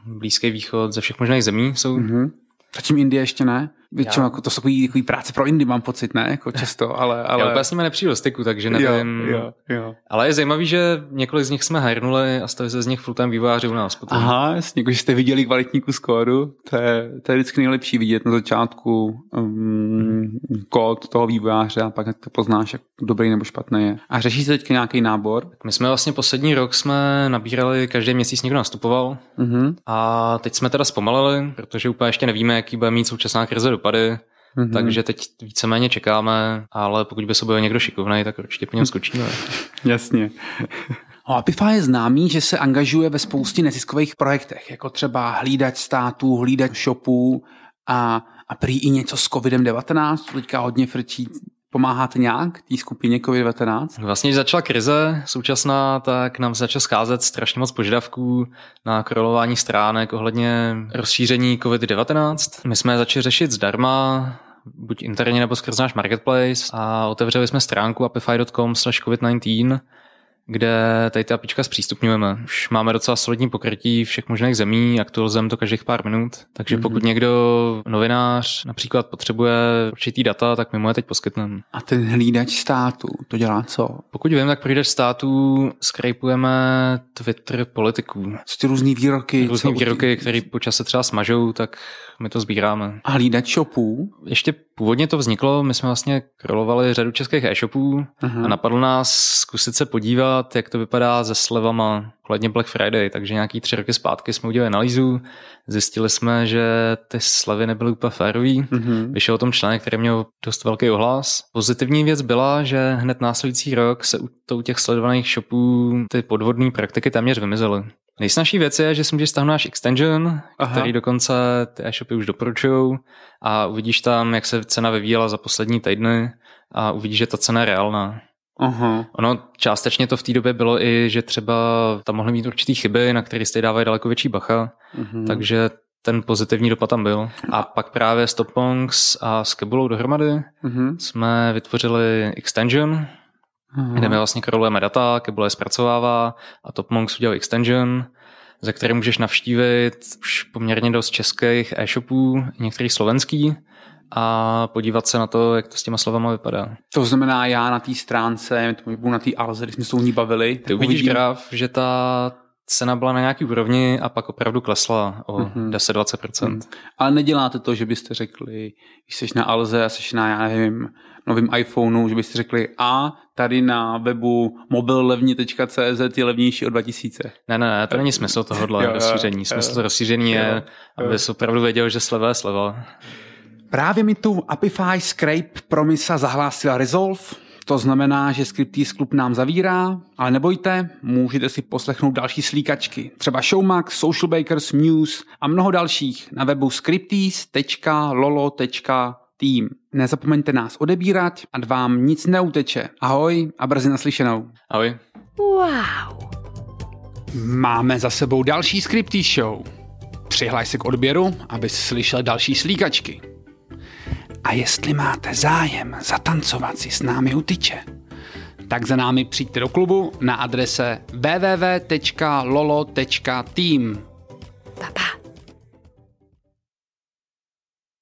Blízký východ, ze všech možných zemí jsou. Mm-hmm. Zatím Indie ještě ne? Většinou jako to jsou takový, takový práce pro Indy, mám pocit, ne? Jako *laughs* často, ale... ale... Já úplně s nimi nepřijdu do styku, takže nevím. Jo, jo, jo. Ale je zajímavý, že několik z nich jsme hajrnuli a stali se z nich full-time vývojáři u nás potom. Aha, jasně, jako, že jste viděli kvalitní kus kódu, to je, to je vždycky nejlepší vidět na začátku um, kód toho vývojáře a pak to poznáš, jak dobrý nebo špatný je. A řeší se teď nějaký nábor? My jsme vlastně poslední rok jsme nabírali, každý měsíc někdo nastupoval uh-huh. a teď jsme teda zpomalili, protože úplně ještě nevíme, jaký bude mít současná krize dopady. Mm-hmm. Takže teď víceméně čekáme, ale pokud by se byl někdo šikovný, tak určitě po něm skočíme. Jasně. Apify je známý, že se angažuje ve spoustě neziskových projektech, jako třeba hlídat států, hlídat shopů a, a prý i něco s COVID-19, teďka hodně frčí Pomáháte nějak té skupině COVID-19? Vlastně, když začala krize současná, tak nám začal scházet strašně moc požadavků na korolování stránek ohledně rozšíření COVID-19. My jsme je začali řešit zdarma, buď interně nebo skrz náš marketplace a otevřeli jsme stránku apify.com slash covid-19, kde tady ty apička zpřístupňujeme. Už máme docela solidní pokrytí všech možných zemí, aktualizujeme to každých pár minut, takže mm-hmm. pokud někdo, novinář, například potřebuje určitý data, tak my mu je teď poskytneme. A ten hlídač státu, to dělá co? Pokud vím, tak hlídač státu skrajpujeme Twitter politiků. Co ty různý výroky? Různý výroky, které po čase třeba smažou, tak my to sbíráme. A hlídat shopů? Ještě původně to vzniklo, my jsme vlastně krolovali řadu českých e-shopů uh-huh. a napadlo nás zkusit se podívat, jak to vypadá se slevama ohledně Black Friday, takže nějaký tři roky zpátky jsme udělali analýzu, zjistili jsme, že ty slevy nebyly úplně férový, mm-hmm. vyšel o tom článek, který měl dost velký ohlas. Pozitivní věc byla, že hned následující rok se u těch sledovaných shopů ty podvodné praktiky téměř vymizely. Nejsnažší věc je, že si můžeš stáhnout náš extension, Aha. který dokonce ty e-shopy už doporučují a uvidíš tam, jak se cena vyvíjela za poslední týdny a uvidíš, že ta cena je reálná. Aha. Ono částečně to v té době bylo i, že třeba tam mohly mít určitý chyby, na které si dávají daleko větší bacha, uh-huh. takže ten pozitivní dopad tam byl. A pak právě s Topongs a s Kebulou dohromady uh-huh. jsme vytvořili extension, uh-huh. kde my vlastně krolujeme data, Kebula je zpracovává a Topmonks udělal extension, ze které můžeš navštívit už poměrně dost českých e-shopů, některých slovenských, a podívat se na to, jak to s těma slovama vypadá. To znamená, já na té stránce, budu na té Alze, když jsme se o ní bavili. Ty uvidíš uvidím... graf, že ta cena byla na nějaký úrovni a pak opravdu klesla o mm-hmm. 10-20%. Mm. Ale neděláte to, že byste řekli, když jsi na Alze a jsi na, já nevím, novým iPhoneu, že byste řekli a tady na webu mobillevni.cz je levnější o 2000. Ne, ne, ne, to není smysl tohohle *laughs* rozšíření. Smysl rozšíření je, aby jsi opravdu věděl, že sleva je sleva. Právě mi tu Apify Scrape Promisa zahlásila Resolve, to znamená, že Scriptease Club nám zavírá, ale nebojte, můžete si poslechnout další slíkačky, třeba Showmax, Social Bakers, Muse a mnoho dalších na webu scriptease.lolo.team. Nezapomeňte nás odebírat, a vám nic neuteče. Ahoj a brzy naslyšenou. Ahoj. Wow. Máme za sebou další Scriptease Show. Přihlaj se k odběru, abys slyšel další slíkačky. A jestli máte zájem zatancovat si s námi u tyče, tak za námi přijďte do klubu na adrese www.lolo.team